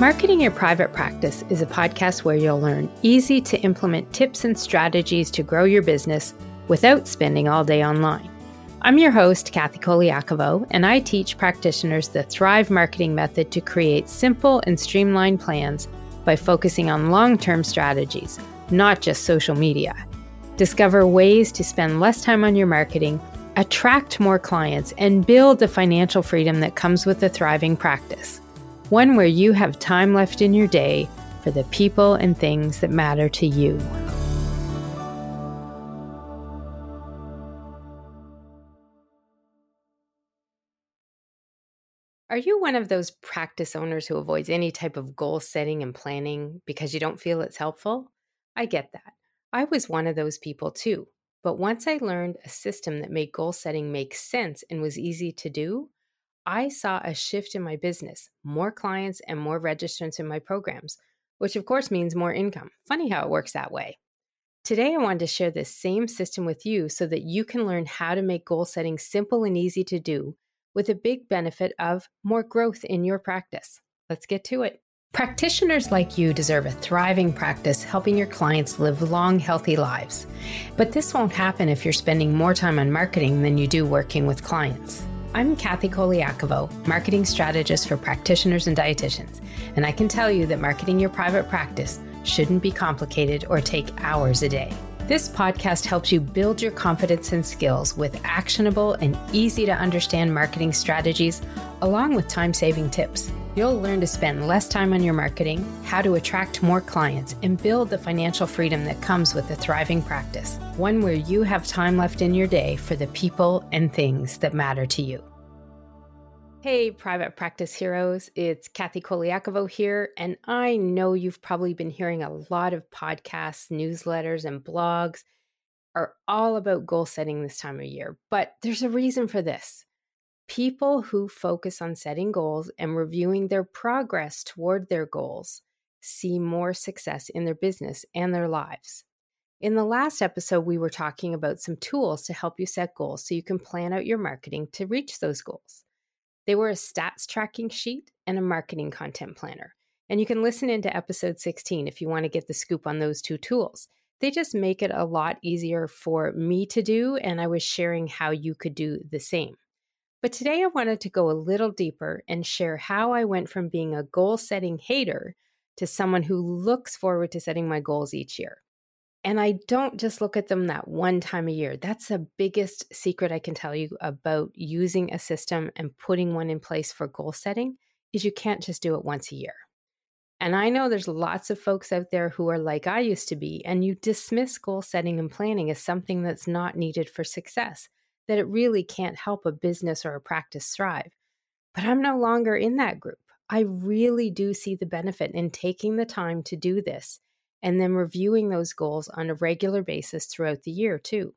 Marketing Your Private Practice is a podcast where you'll learn easy to implement tips and strategies to grow your business without spending all day online. I'm your host, Kathy Koliakovo, and I teach practitioners the Thrive marketing method to create simple and streamlined plans by focusing on long term strategies, not just social media. Discover ways to spend less time on your marketing, attract more clients, and build the financial freedom that comes with a thriving practice one where you have time left in your day for the people and things that matter to you. Are you one of those practice owners who avoids any type of goal setting and planning because you don't feel it's helpful? I get that. I was one of those people too. But once I learned a system that made goal setting make sense and was easy to do, I saw a shift in my business, more clients and more registrants in my programs, which of course means more income. Funny how it works that way. Today, I wanted to share this same system with you so that you can learn how to make goal setting simple and easy to do with a big benefit of more growth in your practice. Let's get to it. Practitioners like you deserve a thriving practice helping your clients live long, healthy lives. But this won't happen if you're spending more time on marketing than you do working with clients. I'm Kathy Koliakovo, marketing strategist for practitioners and dietitians, and I can tell you that marketing your private practice shouldn't be complicated or take hours a day. This podcast helps you build your confidence and skills with actionable and easy to understand marketing strategies, along with time saving tips. You'll learn to spend less time on your marketing, how to attract more clients, and build the financial freedom that comes with a thriving practice, one where you have time left in your day for the people and things that matter to you. Hey, private practice heroes, it's Kathy Koliakovo here, and I know you've probably been hearing a lot of podcasts, newsletters, and blogs are all about goal setting this time of year, but there's a reason for this. People who focus on setting goals and reviewing their progress toward their goals see more success in their business and their lives. In the last episode, we were talking about some tools to help you set goals so you can plan out your marketing to reach those goals. They were a stats tracking sheet and a marketing content planner. And you can listen into episode 16 if you want to get the scoop on those two tools. They just make it a lot easier for me to do, and I was sharing how you could do the same. But today I wanted to go a little deeper and share how I went from being a goal setting hater to someone who looks forward to setting my goals each year. And I don't just look at them that one time a year. That's the biggest secret I can tell you about using a system and putting one in place for goal setting is you can't just do it once a year. And I know there's lots of folks out there who are like I used to be, and you dismiss goal setting and planning as something that's not needed for success that it really can't help a business or a practice thrive. But I'm no longer in that group. I really do see the benefit in taking the time to do this and then reviewing those goals on a regular basis throughout the year, too.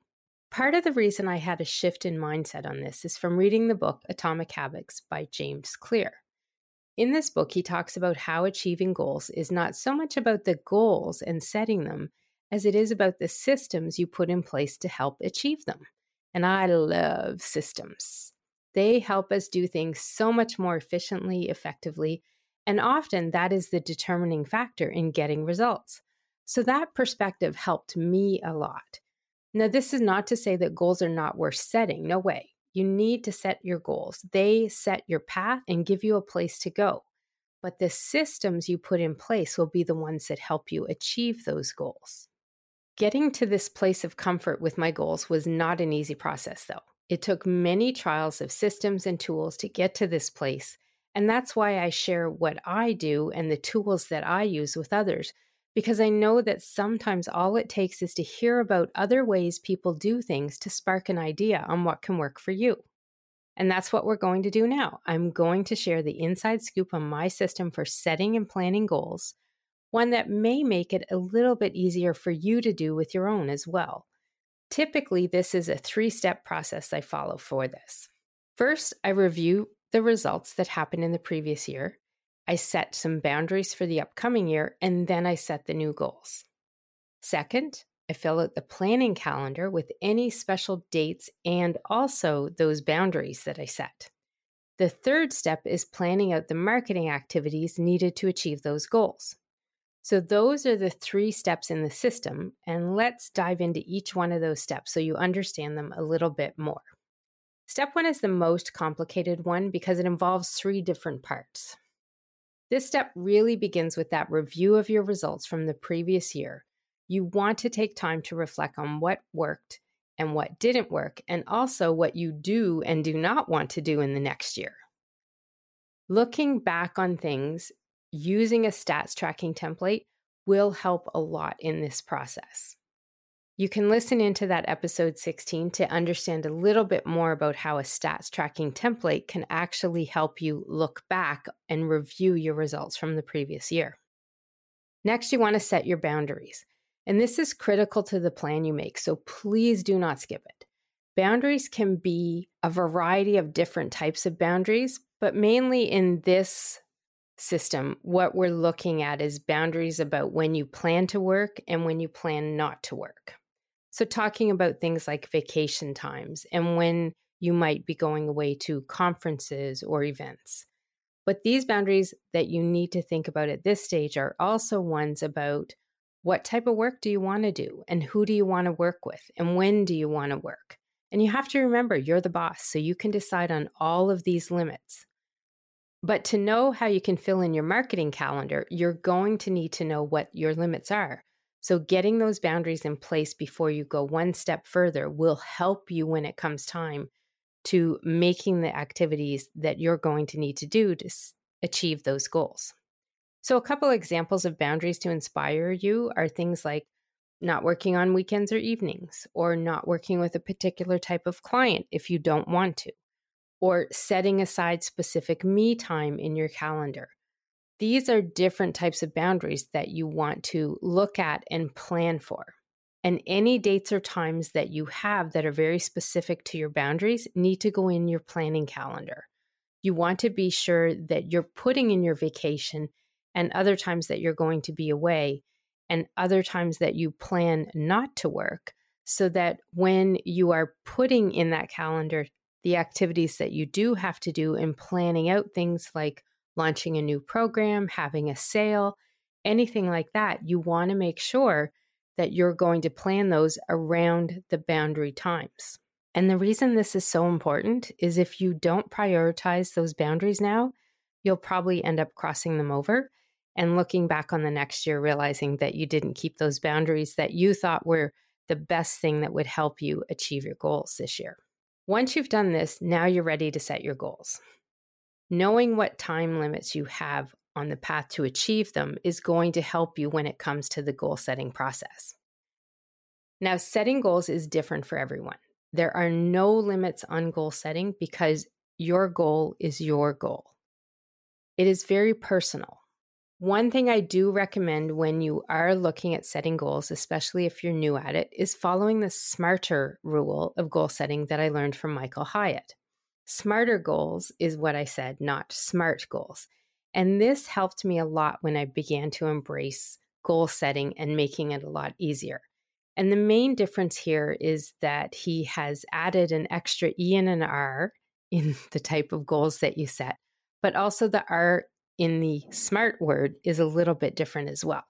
Part of the reason I had a shift in mindset on this is from reading the book Atomic Habits by James Clear. In this book, he talks about how achieving goals is not so much about the goals and setting them as it is about the systems you put in place to help achieve them. And I love systems. They help us do things so much more efficiently, effectively, and often that is the determining factor in getting results. So that perspective helped me a lot. Now, this is not to say that goals are not worth setting. No way. You need to set your goals, they set your path and give you a place to go. But the systems you put in place will be the ones that help you achieve those goals. Getting to this place of comfort with my goals was not an easy process, though. It took many trials of systems and tools to get to this place. And that's why I share what I do and the tools that I use with others, because I know that sometimes all it takes is to hear about other ways people do things to spark an idea on what can work for you. And that's what we're going to do now. I'm going to share the inside scoop on my system for setting and planning goals one that may make it a little bit easier for you to do with your own as well. Typically, this is a three step process I follow for this. First, I review the results that happened in the previous year. I set some boundaries for the upcoming year, and then I set the new goals. Second, I fill out the planning calendar with any special dates and also those boundaries that I set. The third step is planning out the marketing activities needed to achieve those goals. So, those are the three steps in the system, and let's dive into each one of those steps so you understand them a little bit more. Step one is the most complicated one because it involves three different parts. This step really begins with that review of your results from the previous year. You want to take time to reflect on what worked and what didn't work, and also what you do and do not want to do in the next year. Looking back on things using a stats tracking template will help a lot in this process. You can listen into that episode 16 to understand a little bit more about how a stats tracking template can actually help you look back and review your results from the previous year. Next, you want to set your boundaries. And this is critical to the plan you make, so please do not skip it. Boundaries can be a variety of different types of boundaries, but mainly in this system, what we're looking at is boundaries about when you plan to work and when you plan not to work. So, talking about things like vacation times and when you might be going away to conferences or events. But these boundaries that you need to think about at this stage are also ones about what type of work do you want to do and who do you want to work with and when do you want to work. And you have to remember you're the boss, so you can decide on all of these limits. But to know how you can fill in your marketing calendar, you're going to need to know what your limits are. So, getting those boundaries in place before you go one step further will help you when it comes time to making the activities that you're going to need to do to achieve those goals. So, a couple examples of boundaries to inspire you are things like not working on weekends or evenings, or not working with a particular type of client if you don't want to, or setting aside specific me time in your calendar. These are different types of boundaries that you want to look at and plan for. And any dates or times that you have that are very specific to your boundaries need to go in your planning calendar. You want to be sure that you're putting in your vacation and other times that you're going to be away and other times that you plan not to work so that when you are putting in that calendar the activities that you do have to do in planning out things like launching a new program, having a sale, anything like that, you want to make sure that you're going to plan those around the boundary times. And the reason this is so important is if you don't prioritize those boundaries now, you'll probably end up crossing them over and looking back on the next year, realizing that you didn't keep those boundaries that you thought were the best thing that would help you achieve your goals this year. Once you've done this, now you're ready to set your goals. Knowing what time limits you have on the path to achieve them is going to help you when it comes to the goal setting process. Now, setting goals is different for everyone. There are no limits on goal setting because your goal is your goal. It is very personal. One thing I do recommend when you are looking at setting goals, especially if you're new at it, is following the SMARTER rule of goal setting that I learned from Michael Hyatt. Smarter goals is what I said, not smart goals. And this helped me a lot when I began to embrace goal setting and making it a lot easier. And the main difference here is that he has added an extra E and an R in the type of goals that you set, but also the R in the SMART word is a little bit different as well.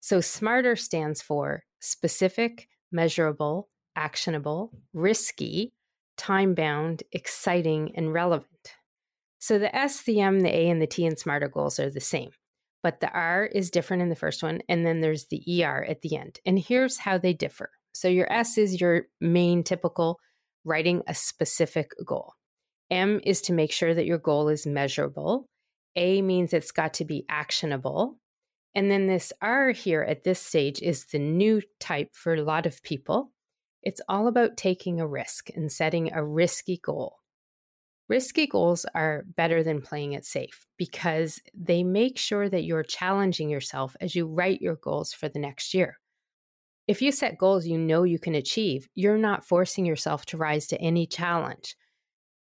So, SMARTER stands for specific, measurable, actionable, risky, time bound, exciting, and relevant. So, the S, the M, the A, and the T in SMARTER goals are the same, but the R is different in the first one, and then there's the ER at the end. And here's how they differ. So, your S is your main typical writing a specific goal. M is to make sure that your goal is measurable. A means it's got to be actionable. And then this R here at this stage is the new type for a lot of people. It's all about taking a risk and setting a risky goal. Risky goals are better than playing it safe because they make sure that you're challenging yourself as you write your goals for the next year. If you set goals you know you can achieve, you're not forcing yourself to rise to any challenge.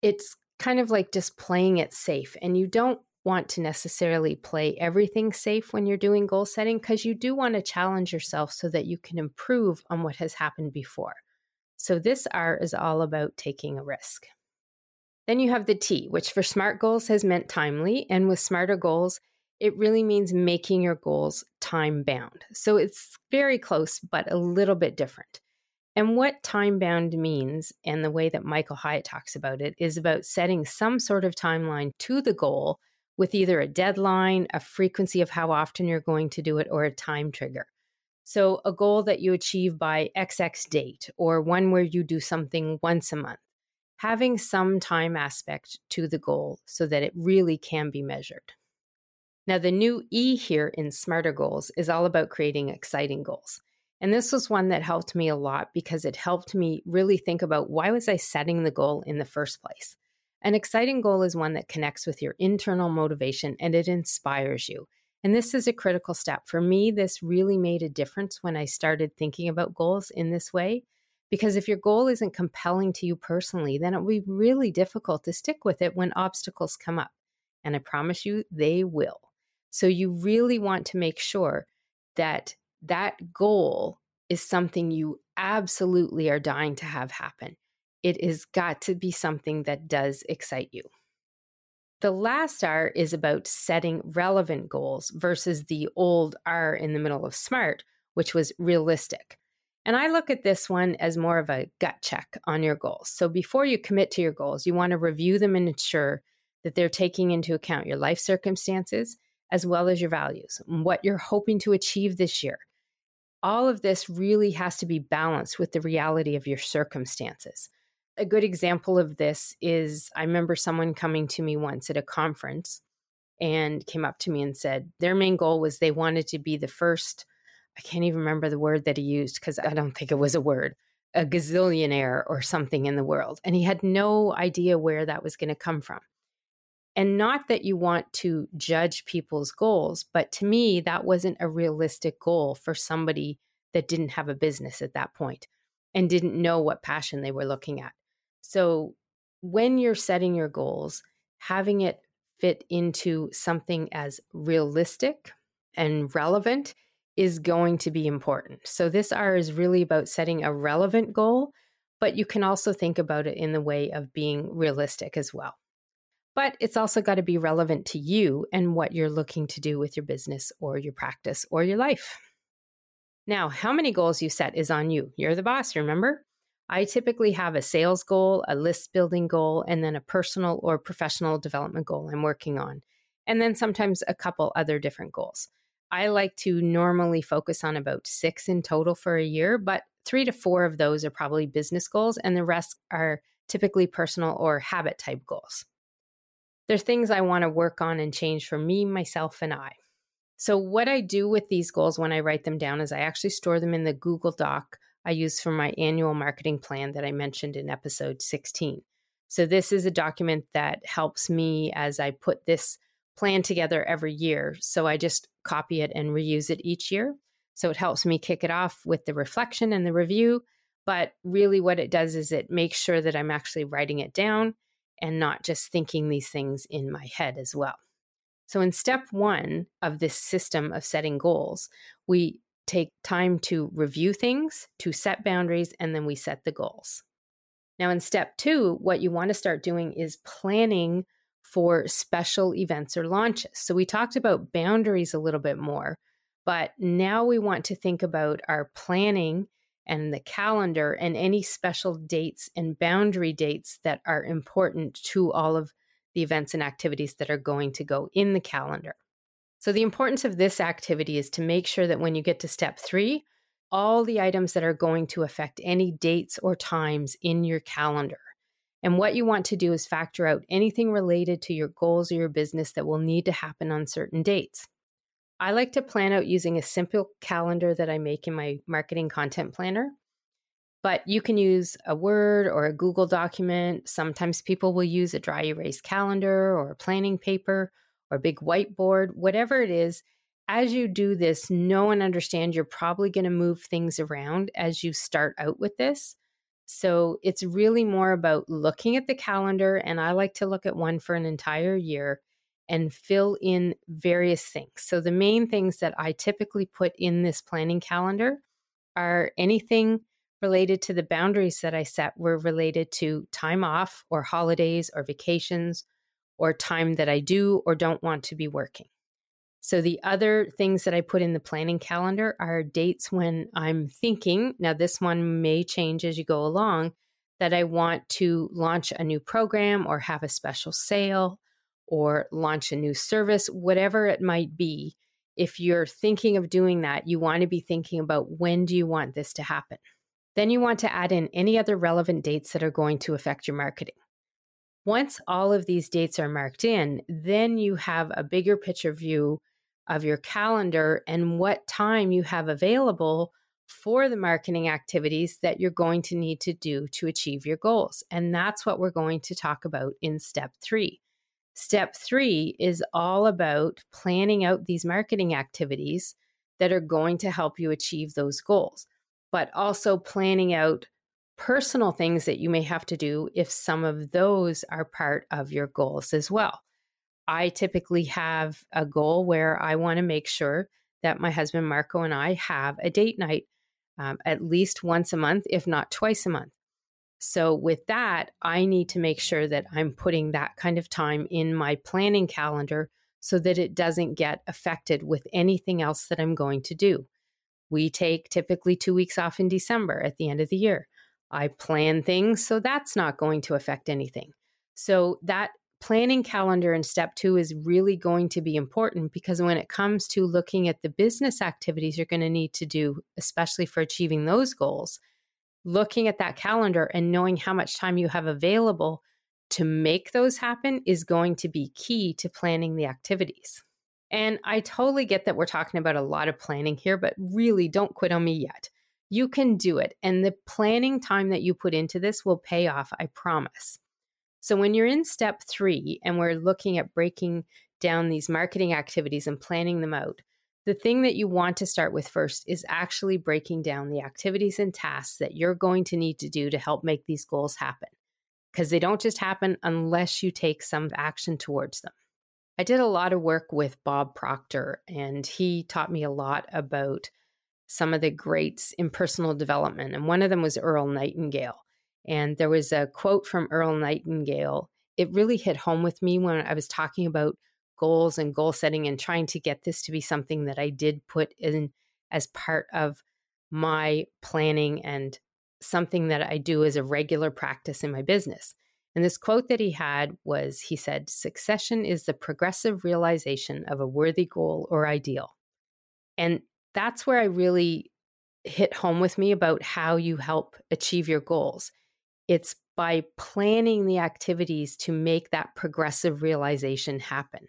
It's kind of like just playing it safe, and you don't want to necessarily play everything safe when you're doing goal setting because you do want to challenge yourself so that you can improve on what has happened before. So, this R is all about taking a risk. Then you have the T, which for SMART goals has meant timely. And with smarter goals, it really means making your goals time bound. So it's very close, but a little bit different. And what time bound means, and the way that Michael Hyatt talks about it, is about setting some sort of timeline to the goal with either a deadline, a frequency of how often you're going to do it, or a time trigger. So, a goal that you achieve by XX date, or one where you do something once a month. Having some time aspect to the goal so that it really can be measured. Now, the new E here in Smarter Goals is all about creating exciting goals. And this was one that helped me a lot because it helped me really think about why was I setting the goal in the first place? An exciting goal is one that connects with your internal motivation and it inspires you. And this is a critical step. For me, this really made a difference when I started thinking about goals in this way. Because if your goal isn't compelling to you personally, then it will be really difficult to stick with it when obstacles come up. And I promise you, they will. So you really want to make sure that that goal is something you absolutely are dying to have happen. It has got to be something that does excite you. The last R is about setting relevant goals versus the old R in the middle of SMART, which was realistic. And I look at this one as more of a gut check on your goals. So before you commit to your goals, you want to review them and ensure that they're taking into account your life circumstances as well as your values, what you're hoping to achieve this year, all of this really has to be balanced with the reality of your circumstances. A good example of this is I remember someone coming to me once at a conference and came up to me and said their main goal was they wanted to be the first, I can't even remember the word that he used because I don't think it was a word, a gazillionaire or something in the world. And he had no idea where that was going to come from. And not that you want to judge people's goals, but to me, that wasn't a realistic goal for somebody that didn't have a business at that point and didn't know what passion they were looking at. So when you're setting your goals, having it fit into something as realistic and relevant is going to be important. So this R is really about setting a relevant goal, but you can also think about it in the way of being realistic as well but it's also got to be relevant to you and what you're looking to do with your business or your practice or your life. Now, how many goals you set is on you. You're the boss, remember? I typically have a sales goal, a list building goal, and then a personal or professional development goal I'm working on, and then sometimes a couple other different goals. I like to normally focus on about six in total for a year, but three to four of those are probably business goals, and the rest are typically personal or habit type goals. There's things I want to work on and change for me, myself, and I. So, what I do with these goals when I write them down is I actually store them in the Google Doc I use for my annual marketing plan that I mentioned in episode 16. So, this is a document that helps me as I put this plan together every year. So, I just copy it and reuse it each year. So, it helps me kick it off with the reflection and the review. But really, what it does is it makes sure that I'm actually writing it down and not just thinking these things in my head as well. So, in step one of this system of setting goals, we take time to review things, to set boundaries, and then we set the goals. Now, in step two, what you want to start doing is planning for special events or launches. So, we talked about boundaries a little bit more, but now we want to think about our planning and the calendar and any special dates and boundary dates that are important to all of the events and activities that are going to go in the calendar. So, the importance of this activity is to make sure that when you get to step three, all the items that are going to affect any dates or times in your calendar. And what you want to do is factor out anything related to your goals or your business that will need to happen on certain dates. I like to plan out using a simple calendar that I make in my marketing content planner. But you can use a Word or a Google document. Sometimes people will use a dry erase calendar or a planning paper or big whiteboard, whatever it is. As you do this, know and understand you're probably going to move things around as you start out with this. So it's really more about looking at the calendar, and I like to look at one for an entire year and fill in various things. So, the main things that I typically put in this planning calendar are anything related to the boundaries that I set were related to time off or holidays or vacations or time that I do or don't want to be working. So the other things that I put in the planning calendar are dates when I'm thinking, now this one may change as you go along, that I want to launch a new program or have a special sale or launch a new service, whatever it might be. If you're thinking of doing that, you want to be thinking about when do you want this to happen? Then you want to add in any other relevant dates that are going to affect your marketing. Once all of these dates are marked in, then you have a bigger picture view of your calendar and what time you have available for the marketing activities that you're going to need to do to achieve your goals. And that's what we're going to talk about in step three. Step three is all about planning out these marketing activities that are going to help you achieve those goals, but also planning out personal things that you may have to do if some of those are part of your goals as well. I typically have a goal where I want to make sure that my husband Marco and I have a date night um, at least once a month, if not twice a month. So, with that, I need to make sure that I'm putting that kind of time in my planning calendar so that it doesn't get affected with anything else that I'm going to do. We take typically two weeks off in December at the end of the year. I plan things, so that's not going to affect anything. So, that planning calendar in step two is really going to be important because when it comes to looking at the business activities you're going to need to do, especially for achieving those goals, looking at that calendar and knowing how much time you have available to make those happen is going to be key to planning the activities. And I totally get that we're talking about a lot of planning here, but really don't quit on me yet. You can do it. And the planning time that you put into this will pay off, I promise. So when you're in step three and we're looking at breaking down these marketing activities and planning them out, the thing that you want to start with first is actually breaking down the activities and tasks that you're going to need to do to help make these goals happen. Because they don't just happen unless you take some action towards them. I did a lot of work with Bob Proctor, and he taught me a lot about some of the greats in personal development. And one of them was Earl Nightingale. And there was a quote from Earl Nightingale. It really hit home with me when I was talking about goals and goal setting and trying to get this to be something that I did put in as part of my planning and something that I do as a regular practice in my business. And this quote that he had was he said, Succession is the progressive realization of a worthy goal or ideal. And that's where I really hit home with me about how you help achieve your goals. It's by planning the activities to make that progressive realization happen.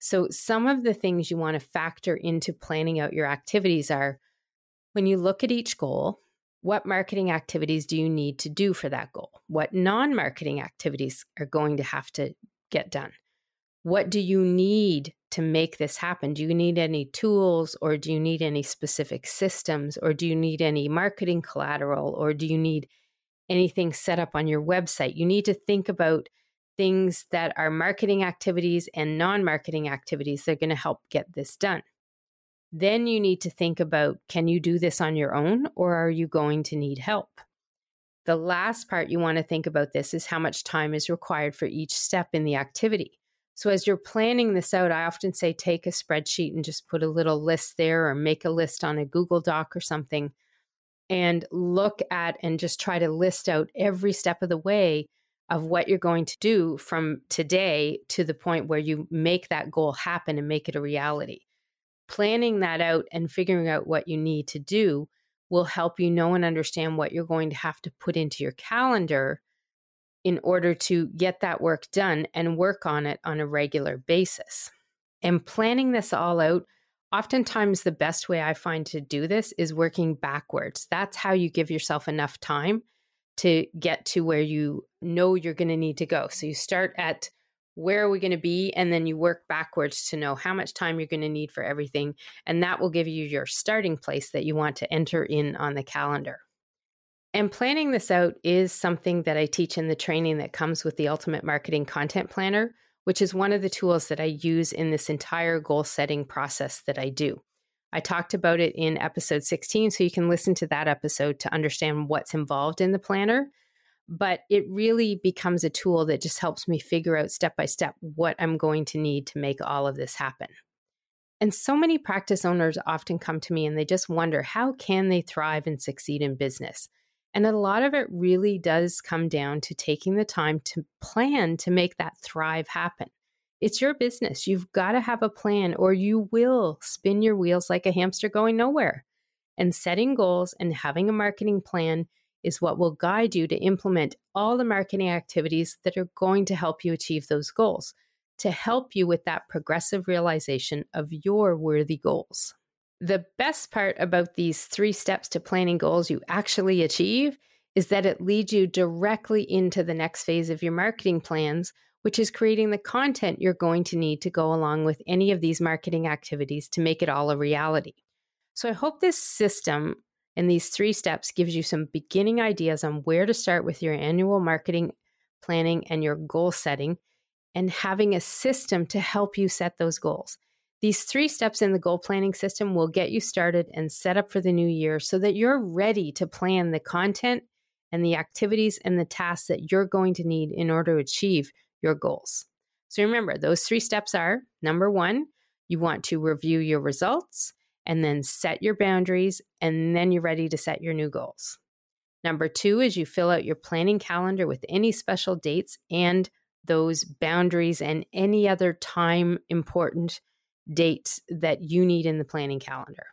So, some of the things you want to factor into planning out your activities are when you look at each goal, what marketing activities do you need to do for that goal? What non marketing activities are going to have to get done? What do you need to make this happen? Do you need any tools or do you need any specific systems or do you need any marketing collateral or do you need anything set up on your website. You need to think about things that are marketing activities and non marketing activities that are going to help get this done. Then you need to think about can you do this on your own or are you going to need help? The last part you want to think about this is how much time is required for each step in the activity. So, as you're planning this out, I often say take a spreadsheet and just put a little list there or make a list on a Google Doc or something and look at and just try to list out every step of the way of what you're going to do from today to the point where you make that goal happen and make it a reality. Planning that out and figuring out what you need to do will help you know and understand what you're going to have to put into your calendar in order to get that work done and work on it on a regular basis. And planning this all out Oftentimes, the best way I find to do this is working backwards. That's how you give yourself enough time to get to where you know you're going to need to go. So you start at where are we going to be? And then you work backwards to know how much time you're going to need for everything. And that will give you your starting place that you want to enter in on the calendar. And planning this out is something that I teach in the training that comes with the Ultimate Marketing Content Planner, which is one of the tools that I use in this entire goal setting process that I do. I talked about it in episode 16, so you can listen to that episode to understand what's involved in the planner. But it really becomes a tool that just helps me figure out step by step what I'm going to need to make all of this happen. And so many practice owners often come to me and they just wonder how can they thrive and succeed in business? And a lot of it really does come down to taking the time to plan to make that thrive happen. It's your business. You've got to have a plan or you will spin your wheels like a hamster going nowhere. And setting goals and having a marketing plan is what will guide you to implement all the marketing activities that are going to help you achieve those goals, to help you with that progressive realization of your worthy goals. The best part about these three steps to planning goals you actually achieve is that it leads you directly into the next phase of your marketing plans which is creating the content you're going to need to go along with any of these marketing activities to make it all a reality. So I hope this system and these three steps gives you some beginning ideas on where to start with your annual marketing planning and your goal setting and having a system to help you set those goals. These three steps in the goal planning system will get you started and set up for the new year so that you're ready to plan the content and the activities and the tasks that you're going to need in order to achieve your goals. So remember, those three steps are number one, you want to review your results and then set your boundaries, and then you're ready to set your new goals. Number two is you fill out your planning calendar with any special dates and those boundaries and any other time important dates that you need in the planning calendar.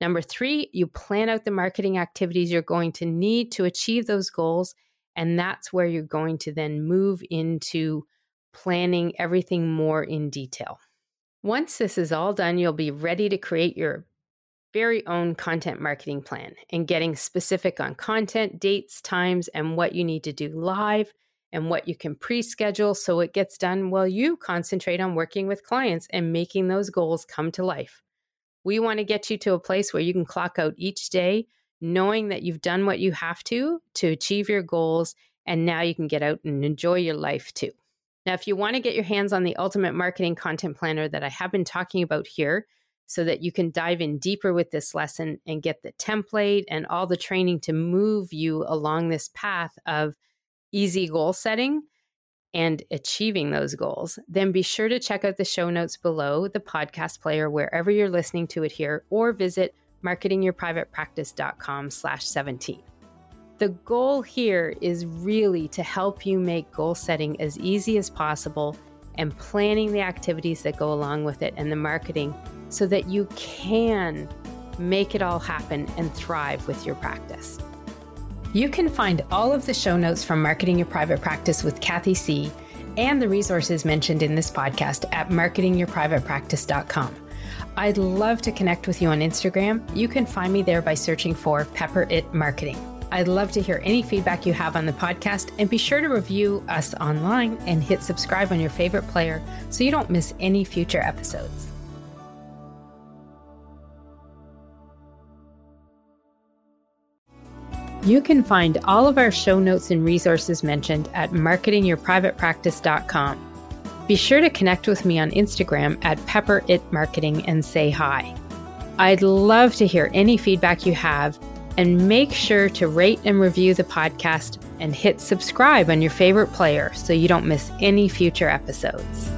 Number three, you plan out the marketing activities you're going to need to achieve those goals and that's where you're going to then move into planning everything more in detail. Once this is all done, you'll be ready to create your very own content marketing plan and getting specific on content, dates, times, and what you need to do live and what you can pre schedule so it gets done while you concentrate on working with clients and making those goals come to life. We want to get you to a place where you can clock out each day knowing that you've done what you have to to achieve your goals, and now you can get out and enjoy your life too. Now, if you want to get your hands on the ultimate marketing content planner that I have been talking about here, so that you can dive in deeper with this lesson and get the template and all the training to move you along this path of easy goal setting and achieving those goals, then be sure to check out the show notes below the podcast player wherever you're listening to it here or visit marketingyourprivatepractice.com slash 17. The goal here is really to help you make goal setting as easy as possible and planning the activities that go along with it and the marketing so that you can make it all happen and thrive with your practice. You can find all of the show notes from Marketing Your Private Practice with Kathy C and the resources mentioned in this podcast at marketingyourprivatepractice.com. I'd love to connect with you on Instagram. You can find me there by searching for Pepper It Marketing. I'd love to hear any feedback you have on the podcast and be sure to review us online and hit subscribe on your favorite player so you don't miss any future episodes. You can find all of our show notes and resources mentioned at marketingyourprivatepractice.com. Be sure to connect with me on Instagram at Pepper It Marketing and say hi. I'd love to hear any feedback you have, and make sure to rate and review the podcast and hit subscribe on your favorite player so you don't miss any future episodes.